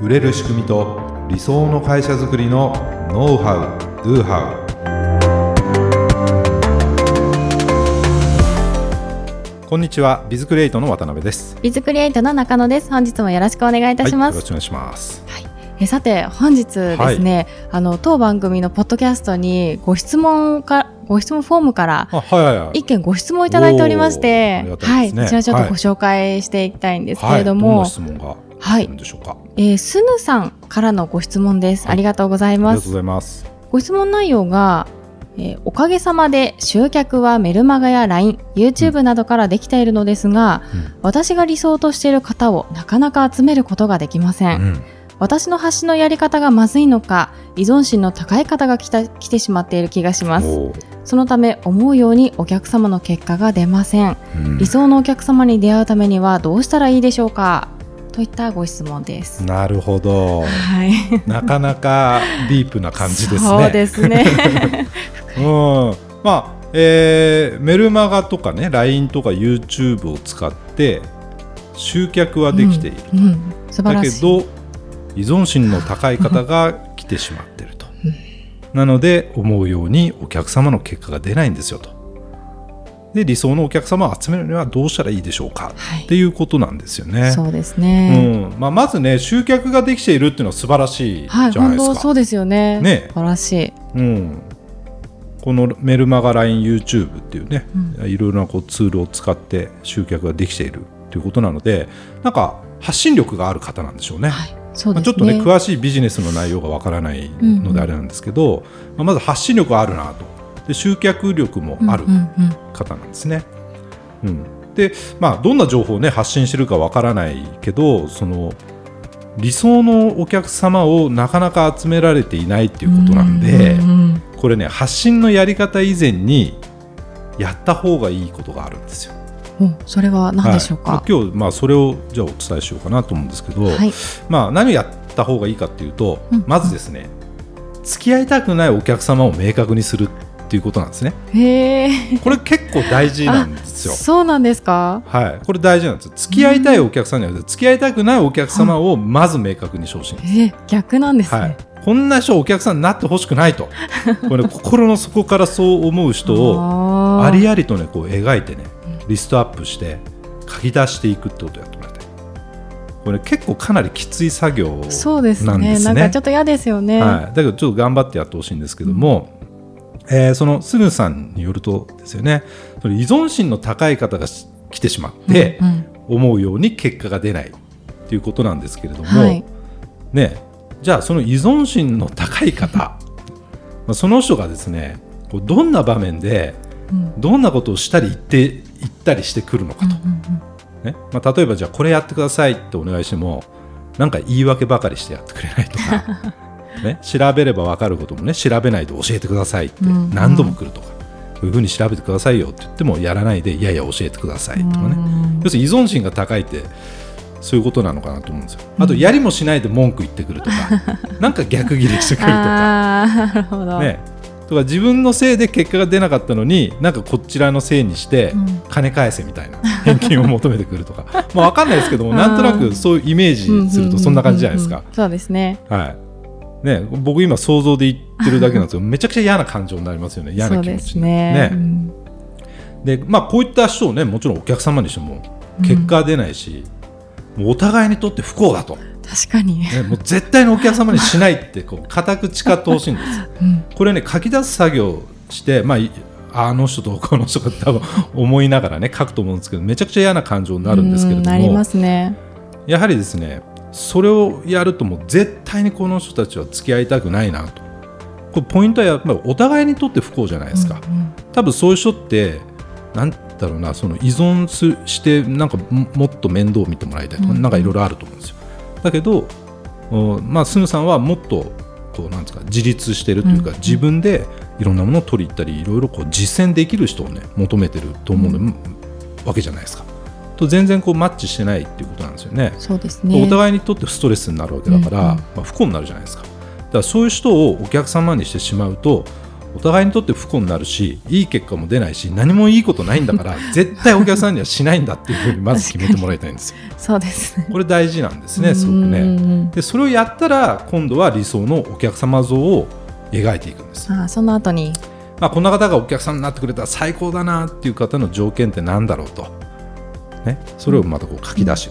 売れる仕組みと理想の会社づくりのノウハウ・ドゥハウこんにちはビズクリエイトの渡辺です。ビズクリエイトの中野です。本日もよろしくお願いいたします、はい、よろしくお願いします。えさて本日ですね、はい、あの当番組のポッドキャストにご質問かご質問フォームから一件ご質問いただいておりまして、はい、ね、こちらちょっとご紹介していきたいんですけれども、はい、でしょうか？えー、スヌさんからのご質問です、ありがとうございます。ありがとうございます。ご質問内容が、えー、おかげさまで集客はメルマガや LINE、YouTube などからできているのですが、うん、私が理想としている方をなかなか集めることができません。うん。私の発信のやり方がまずいのか依存心の高い方が来た来てしまっている気がします。そのため思うようにお客様の結果が出ません、うん、理想のお客様に出会うためにはどうしたらいいでしょうか？といったご質問です。なるほど、はい、なかなかディープな感じですね。そうですね。うん。まあえー、メルマガとかね LINE とか YouTube を使って集客はできている、うんうん、だけど依存心の高い方が来てしまっていると、なので思うようにお客様の結果が出ないんですよとで理想のお客様を集めるにはどうしたらいいでしょうか、はい、っていうことなんですよね。そうですね、うん。まあ、まずね集客ができているっていうのは素晴らしいじゃないですか。はい、そうですよね。ね。素晴らしい、うん、このメルマガ LINE、YouTube っていうね、うん、いろいろなこうツールを使って集客ができているということなのでなんか発信力がある方なんでしょうね。はいね、まあ、ちょっとね詳しいビジネスの内容がわからないのであれなんですけど、うんまあ、まず発信力があるなとで集客力もある方なんですね。うん、うん、でまあ、どんな情報を、ね、発信してるかわからないけどその理想のお客様をなかなか集められていないっていうことなんで、うんうんうん、これね発信のやり方以前にやった方がいいことがあるんですよ。それは何でしょうか、はい、今日、まあ、それをじゃあお伝えしようかなと思うんですけど、はい、まあ、何をやった方がいいかっていうと、うん、まずですね付き合いたくないお客様を明確にするっていうことなんですね。へこれ結構大事なんですよ。そうなんですか？はい、これ大事なんです。付き合いたいお客さんじゃなくて、付き合いたくないお客様をまず明確にしてほしいんです。え逆なんですね。はいこんな人お客さんになってほしくないと これ、心の底からそう思う人をありありとねこう描いてねリストアップして書き出していくってことをやってもらいたいこれ結構かなりきつい作業なんですねそうですねなんかちょっと嫌ですよね、はい、だけどちょっと頑張ってやってほしいんですけども、うん、えー、そのスヌさんによるとですよね。その依存心の高い方が来てしまって、うんうん、思うように結果が出ないっていうことなんですけれども、はい、ねじゃあその依存心の高い方 まあその人がですねどんな場面でどんなことをしたり言って言ったりしてくるのかと、ね。まあ、例えばじゃあこれやってくださいってお願いしてもなんか言い訳ばかりしてやってくれないとか、ね、調べれば分かることもね調べないで教えてくださいって何度も来るとか、こういうふうに調べてくださいよって言ってもやらないでいやいや教えてくださいとかね、要するに依存心が高いってそういうことなのかなと思うんですよ。あと、やりもしないで文句言ってくるとか、なんか逆ギレしてくるとか、ね、とか自分のせいで結果が出なかったのになんかこちらのせいにして金返せみたいな返金を求めてくるとか。まあ分かんないですけどもなんとなくそういうイメージするとそんな感じじゃないですか。そうですね、はいね、僕今想像で言ってるだけなんですけど めちゃくちゃ嫌な感情になりますよね。嫌な気持ちね。ね。でまあこういった人をねもちろんお客様にしても結果は出ないし、もうお互いにとって不幸だと。確かに、ね、もう絶対にお客様にしないってこう固く誓ってほしいんです、うん、これね書き出す作業して、まあ、あの人とこの人が多分思いながらね書くと思うんですけどめちゃくちゃ嫌な感情になるんですけれども。なりますね。やはりですねそれをやるともう絶対にこの人たちは付き合いたくないなと。これポイントはやっぱりお互いにとって不幸じゃないですか、うんうん、多分そういう人ってなんだろうなその依存してなんかもっと面倒を見てもらいたいとか、うんうん、なんかいろいろあると思うんですよ。だけど、まあ、スヌさんはもっとこうなんですか自立しているというか、うん、自分でいろんなものを取り入ったりいろいろこう実践できる人を、ね、求めてると思う、うん、わけじゃないですか。と全然こうマッチしてないっていうことなんですよね。そうですねお互いにとってストレスになるわけだから、うんうん、まあ、不幸になるじゃないですか。だからそういう人をお客様にしてしまうとお互いにとって不幸になるしいい結果も出ないし何もいいことないんだから 絶対お客さんにはしないんだっていうふうにまず決めてもらいたいんですよ。そうです、ね、これ大事なんですねすごくね。でそれをやったら今度は理想のお客様像を描いていくんです。あその後にまあ、こんな方がお客さんになってくれたら最高だなっていう方の条件って何だろうと、ね、それをまたこう書き出し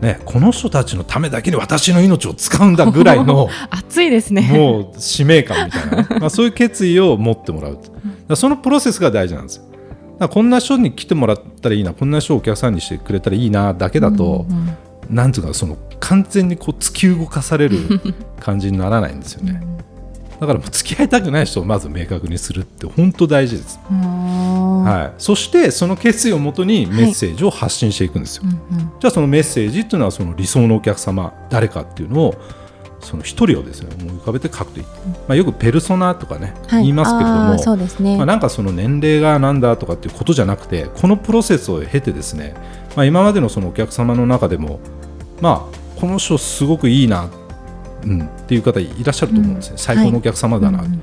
ね、この人たちのためだけに私の命を使うんだぐらいの 熱いですね。もう使命感みたいな、まあ、そういう決意を持ってもらう。そのプロセスが大事なんですだこんな人に来てもらったらいいなこんな人をお客さんにしてくれたらいいなだけだと、うんうん、なんていうかその完全にこう突き動かされる感じにならないんですよね。だからもう付き合いたくない人をまず明確にするって本当大事です。はい、そしてその決意をもとにメッセージを発信していくんですよ。はいうんうん、じゃあそのメッセージっていうのはその理想のお客様誰かっていうのをその一人をですね思い浮かべて書くといい、まあ、よくペルソナとかね、はい、言いますけれどもそうですね、まあ、なんかその年齢がなんだとかっていうことじゃなくてこのプロセスを経てですね、まあ、今までのそのお客様の中でもまあこの人すごくいいなうん、っていう方いらっしゃると思うんですね、うん、最高のお客様だな、はい、ま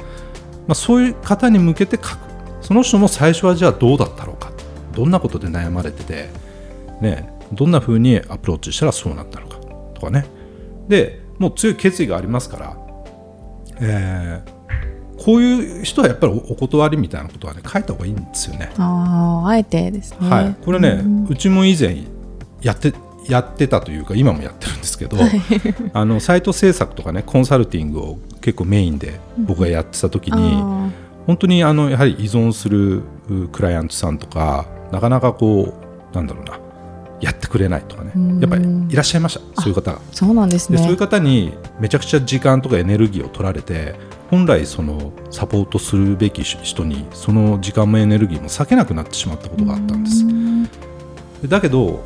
あ、そういう方に向けて書く。その人も最初はじゃあどうだったろうか。どんなことで悩まれてて、ね、どんなふうにアプローチしたらそうなったのか。とかね。でもう強い決意がありますから、えー、こういう人はやっぱりお断りみたいなことはね書いた方がいいんですよね。ああえてですね、はい、これね、うん、うちも以前やってやってたというか今もやってるんですけど あのサイト制作とかねコンサルティングを結構メインで僕がやってた時に、うん、本当にあのやはり依存するクライアントさんとかなかなかこうなんだろうなやってくれないとかねやっぱりいらっしゃいましたそういう方が。そうなんですね。そういう方にめちゃくちゃ時間とかエネルギーを取られて本来そのサポートするべき人にその時間もエネルギーも割けなくなってしまったことがあったんです。だけど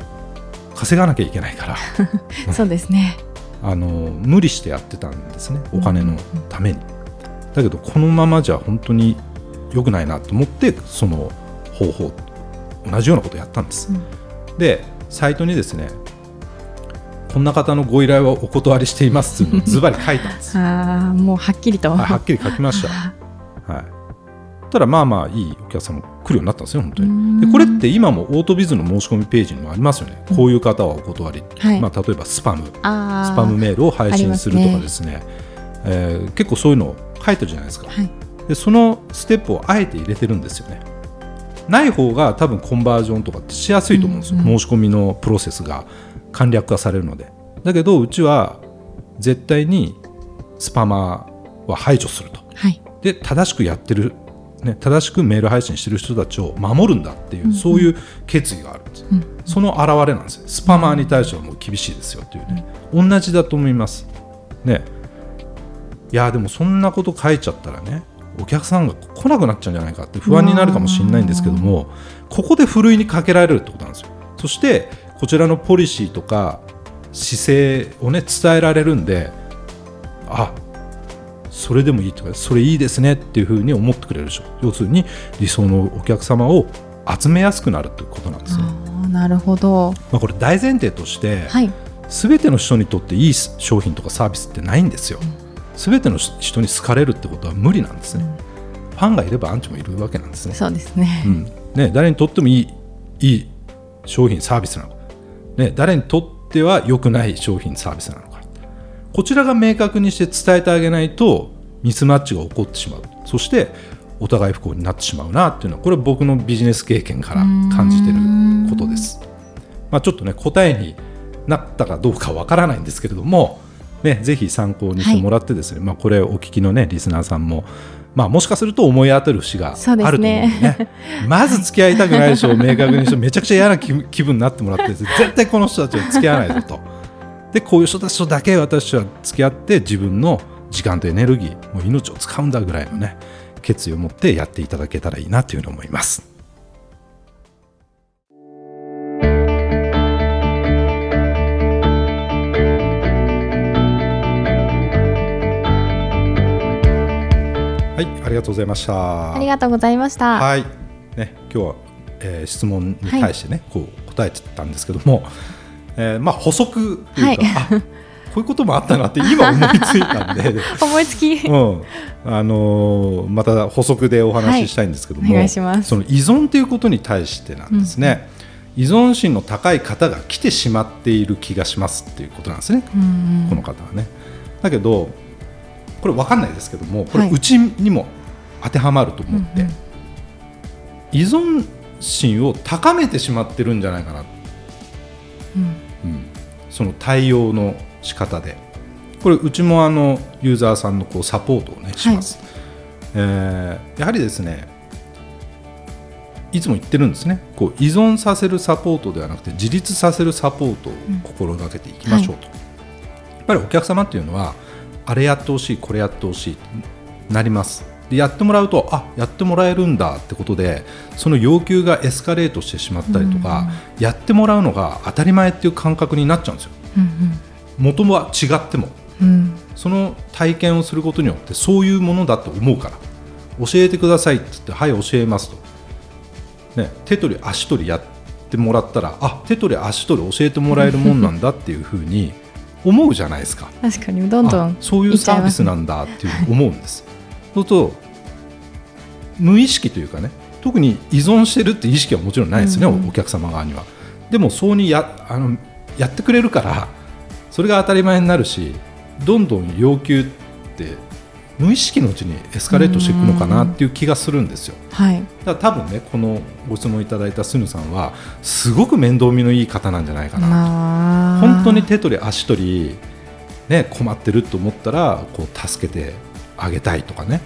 稼がなきゃいけないから。そうですね。あの無理してやってたんですね。お金のために、だけどこのままじゃ本当に良くないなと思ってその方法同じようなことをやったんです、うん、でサイトにですねこんな方のご依頼はお断りしていますっていうのをズバリ書いたんです あもうはっきりと、はっきり書きました。はいたらまあまあいいお客様来るようになったんですよ本当に。でこれって今もオートビズの申し込みページにもありますよね、うん、こういう方はお断り、はい、まあ、例えばスパム。スパムメールを配信するとかですね。すね、えー、結構そういうのを書いてるじゃないですか、はい、でそのステップをあえて入れてるんですよね。ない方が多分コンバージョンとかってしやすいと思うんですよ、うんうん、申し込みのプロセスが簡略化されるので。だけどうちは絶対にスパマーは排除すると、はい、で正しくやってるね、正しくメール配信してる人たちを守るんだっていう、うんうん、そういう決意があるんです、うん、その表れなんですスパマーに対してはもう厳しいですよっていうね、うん、同じだと思います。ね。いやでもそんなこと書いちゃったらねお客さんが来なくなっちゃうんじゃないかって不安になるかもしれないんですけどもここでふるいにかけられるってことなんですよ。そしてこちらのポリシーとか姿勢をね伝えられるんであそれでもいいとかそれいいですねっていうふうに思ってくれるでしょ要するに理想のお客様を集めやすくなるということなんですね。なるほど、まあ、これ大前提として、はい、全ての人にとっていい商品とかサービスってないんですよ。す、べ、ての人に好かれるってことは無理なんですね。うん、ファンがいればアンチもいるわけなんですね。そうですね,、うん、ね誰にとってもいいいい商品サービスなのか、ね、誰にとっては良くない商品サービスなのかこちらが明確にして伝えてあげないとミスマッチが起こってしまうそしてお互い不幸になってしまうなっていうのはこれは僕のビジネス経験から感じてることです。まあ、ちょっとね答えになったかどうかわからないんですけれども、ね、ぜひ参考にしてもらってですね、はい、まあ、これをお聞きの、ね、リスナーさんも、まあ、もしかすると思い当たる節があると思うんでね、ね、まず付き合いたくないでしょう明確にしてめちゃくちゃ嫌な気分になってもらって絶対この人たちは付き合わないぞと。でこういう人たちとだけ私は付き合って自分の時間とエネルギーもう命を使うんだぐらいのね決意を持ってやっていただけたらいいなというふうに思います。はい、ありがとうございました。ありがとうございました。はい、ね、今日は、えー、質問に対してね、はい、こう答えてたんですけども、えー、まあ補足というか、はい、こういうこともあったなって今思いついたんで。思いつき、うん、あのー、また補足でお話ししたいんですけども、はい、その依存ということに対してなんですね、うん、依存心の高い方が来てしまっている気がしますっていうことなんですね、うん、この方はね。だけどこれ分かんないですけどもこれうちにも当てはまると思って、はい依存心を高めてしまってるんじゃないかな、うん、うん、その対応の仕方で。これうちもあのユーザーさんのこうサポートをねします、はい、えー、やはりですねいつも言ってるんですね。こう依存させるサポートではなくて自立させるサポートを心がけていきましょうと、うんはい、やっぱりお客様っていうのはあれやってほしいこれやってほしいなります。でやってもらうとあやってもらえるんだってことでその要求がエスカレートしてしまったりとか、うん、やってもらうのが当たり前っていう感覚になっちゃうんですよ。元は違っても、うん、その体験をすることによってそういうものだと思うから教えてくださいって言ってはい教えますと、ね、手取り足取りやってもらったらあ手取り足取り教えてもらえるもんなんだっていうふうに 思うじゃないですか。確かにどんどんそういうサービスなんだっていう思うんです。そうと無意識というかね特に依存してるって意識はもちろんないですね、うん、お客様側には。でもそうにやあのやってくれるからそれが当たり前になるしどんどん要求って無意識のうちにエスカレートしていくのかなっていう気がするんですよ。はい、だから多分ねこのご質問いただいたスヌさんはすごく面倒見のいい方なんじゃないかな。と本当に手取り足取り、ね、困ってると思ったらこう助けてあげたいとかね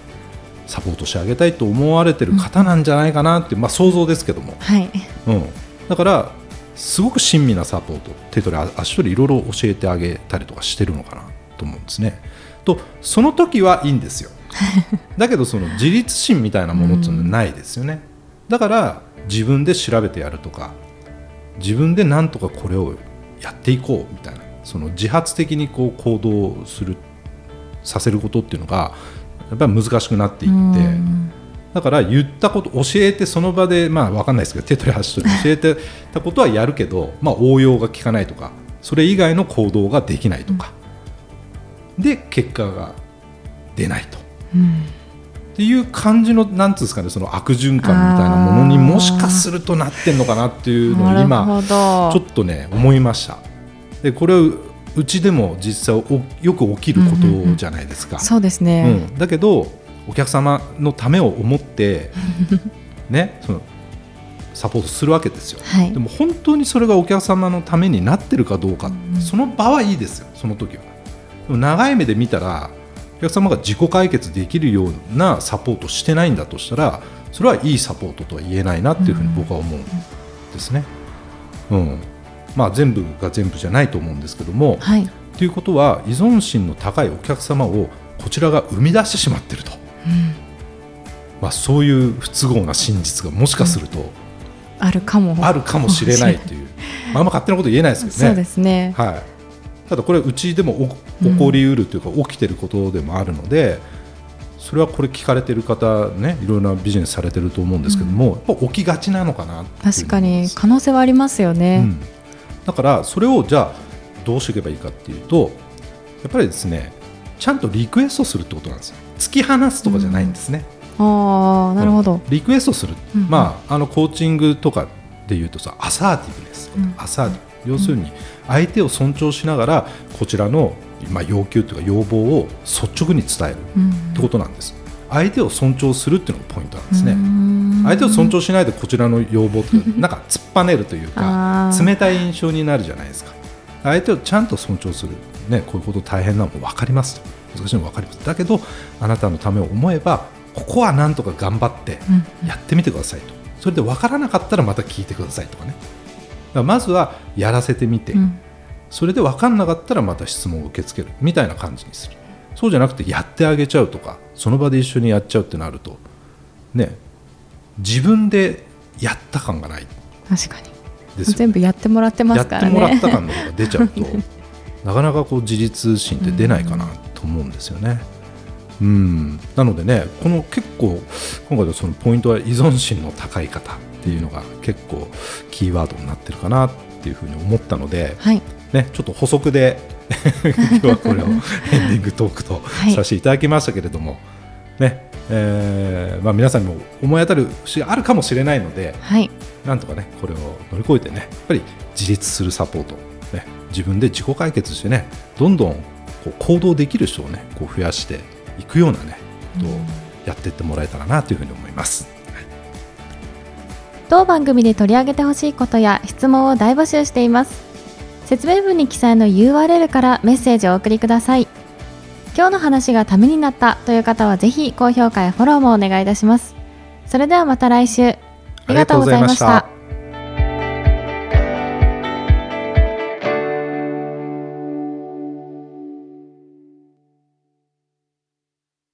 サポートしてあげたいと思われてる方なんじゃないかなっていう、まあ、想像ですけども、はい。うん、だからすごく親身なサポート手取り足取りいろいろ教えてあげたりとかしてるのかなと思うんですね。とその時はいいんですよ。だけどその自立心みたいなものっていうのはないですよね、だから自分で調べてやるとか自分でなんとかこれをやっていこうみたいなその自発的にこう行動するさせることっていうのがやっぱり難しくなっていって、だから言ったこと教えてその場でまあ分かんないですけど手取り足取り教えてたことはやるけど、まあ、応用が効かないとかそれ以外の行動ができないとか、で結果が出ないと。っていう感じのなんですかねその悪循環みたいなものにもしかするとなってんのかなっていうのを今ちょっとね思いました。でこれをうちでも実際よく起きることじゃないですか。そうですね、うん、だけどお客様のためを思って ねそのサポートするわけですよ、はい、でも本当にそれがお客様のためになってるかどうか、うん、その場はいいですよその時は。でも長い目で見たらお客様が自己解決できるようなサポートしてないんだとしたらそれはいいサポートとは言えないなっていうふうに僕は思うんですね。うん、まあ、全部が全部じゃないと思うんですけども、はい、ということは依存心の高いお客様をこちらが生み出してしまっていると、うん、まあ、そういう不都合な真実がもしかすると、うん、あるかも。あるかもしれないという、まあ、あんま勝手なこと言えないですけどね。そうですね。はい。ただこれうちでも起こりうるというか、起きてることでもあるので、それはこれ聞かれてる方ねいろいろなビジネスされてると思うんですけども、やっぱ起きがちなのかな確かに可能性はありますよね、うん、だからそれをじゃあどうしていけばいいかっていうとやっぱりですねちゃんとリクエストするってことなんですよ突き放すとかじゃないんですね、うん、あなるほど、リクエストする、うん、まああのコーチングとかでいうとさアサーティブネスとか、アサーティブ要するに相手を尊重しながらこちらの、まあ、要求というか要望を率直に伝えるってことなんです、相手を尊重するっていうのがポイントなんですね。相手を尊重しないでこちらの要望って なんか突っぱねるというか冷たい印象になるじゃないですか。相手をちゃんと尊重する、ね、こういうこと大変なのも分かりますと難しいのも分かります。だけどあなたのためを思えばここはなんとか頑張ってやってみてくださいと、それで分からなかったらまた聞いてくださいとかね。まずはやらせてみて、うん、それで分かんなかったらまた質問を受け付ける。みたいな感じにする。そうじゃなくてやってあげちゃうとかその場で一緒にやっちゃうってなるとね。自分でやった感がない。確かに。全部やってもらってますからね。やってもらった感が出ちゃうと なかなかこう自立心って出ないかなと思うんですよね。うん、なのでねこの結構今回のそのポイントは依存心の高い方っていうのが結構キーワードになってるかなっていうふうに思ったので、はい、ね、ちょっと補足で 今日はこれをエンディングトークとさせていただきましたけれども、はい、ねえーまあ、皆さんにも思い当たる節があるかもしれないので、はい、なんとかねこれを乗り越えてねやっぱり自立するサポート、ね、自分で自己解決してねどんどんこう行動できる人をねこう増やしていくようなねことをやっていってもらえたらなというふうに思います。当番組で取り上げてほしいことや質問を大募集しています。説明文に記載の URL からメッセージをお送りください。今日の話がためになったという方はぜひ高評価やフォローもお願いいたします。それではまた来週。ありがとうございました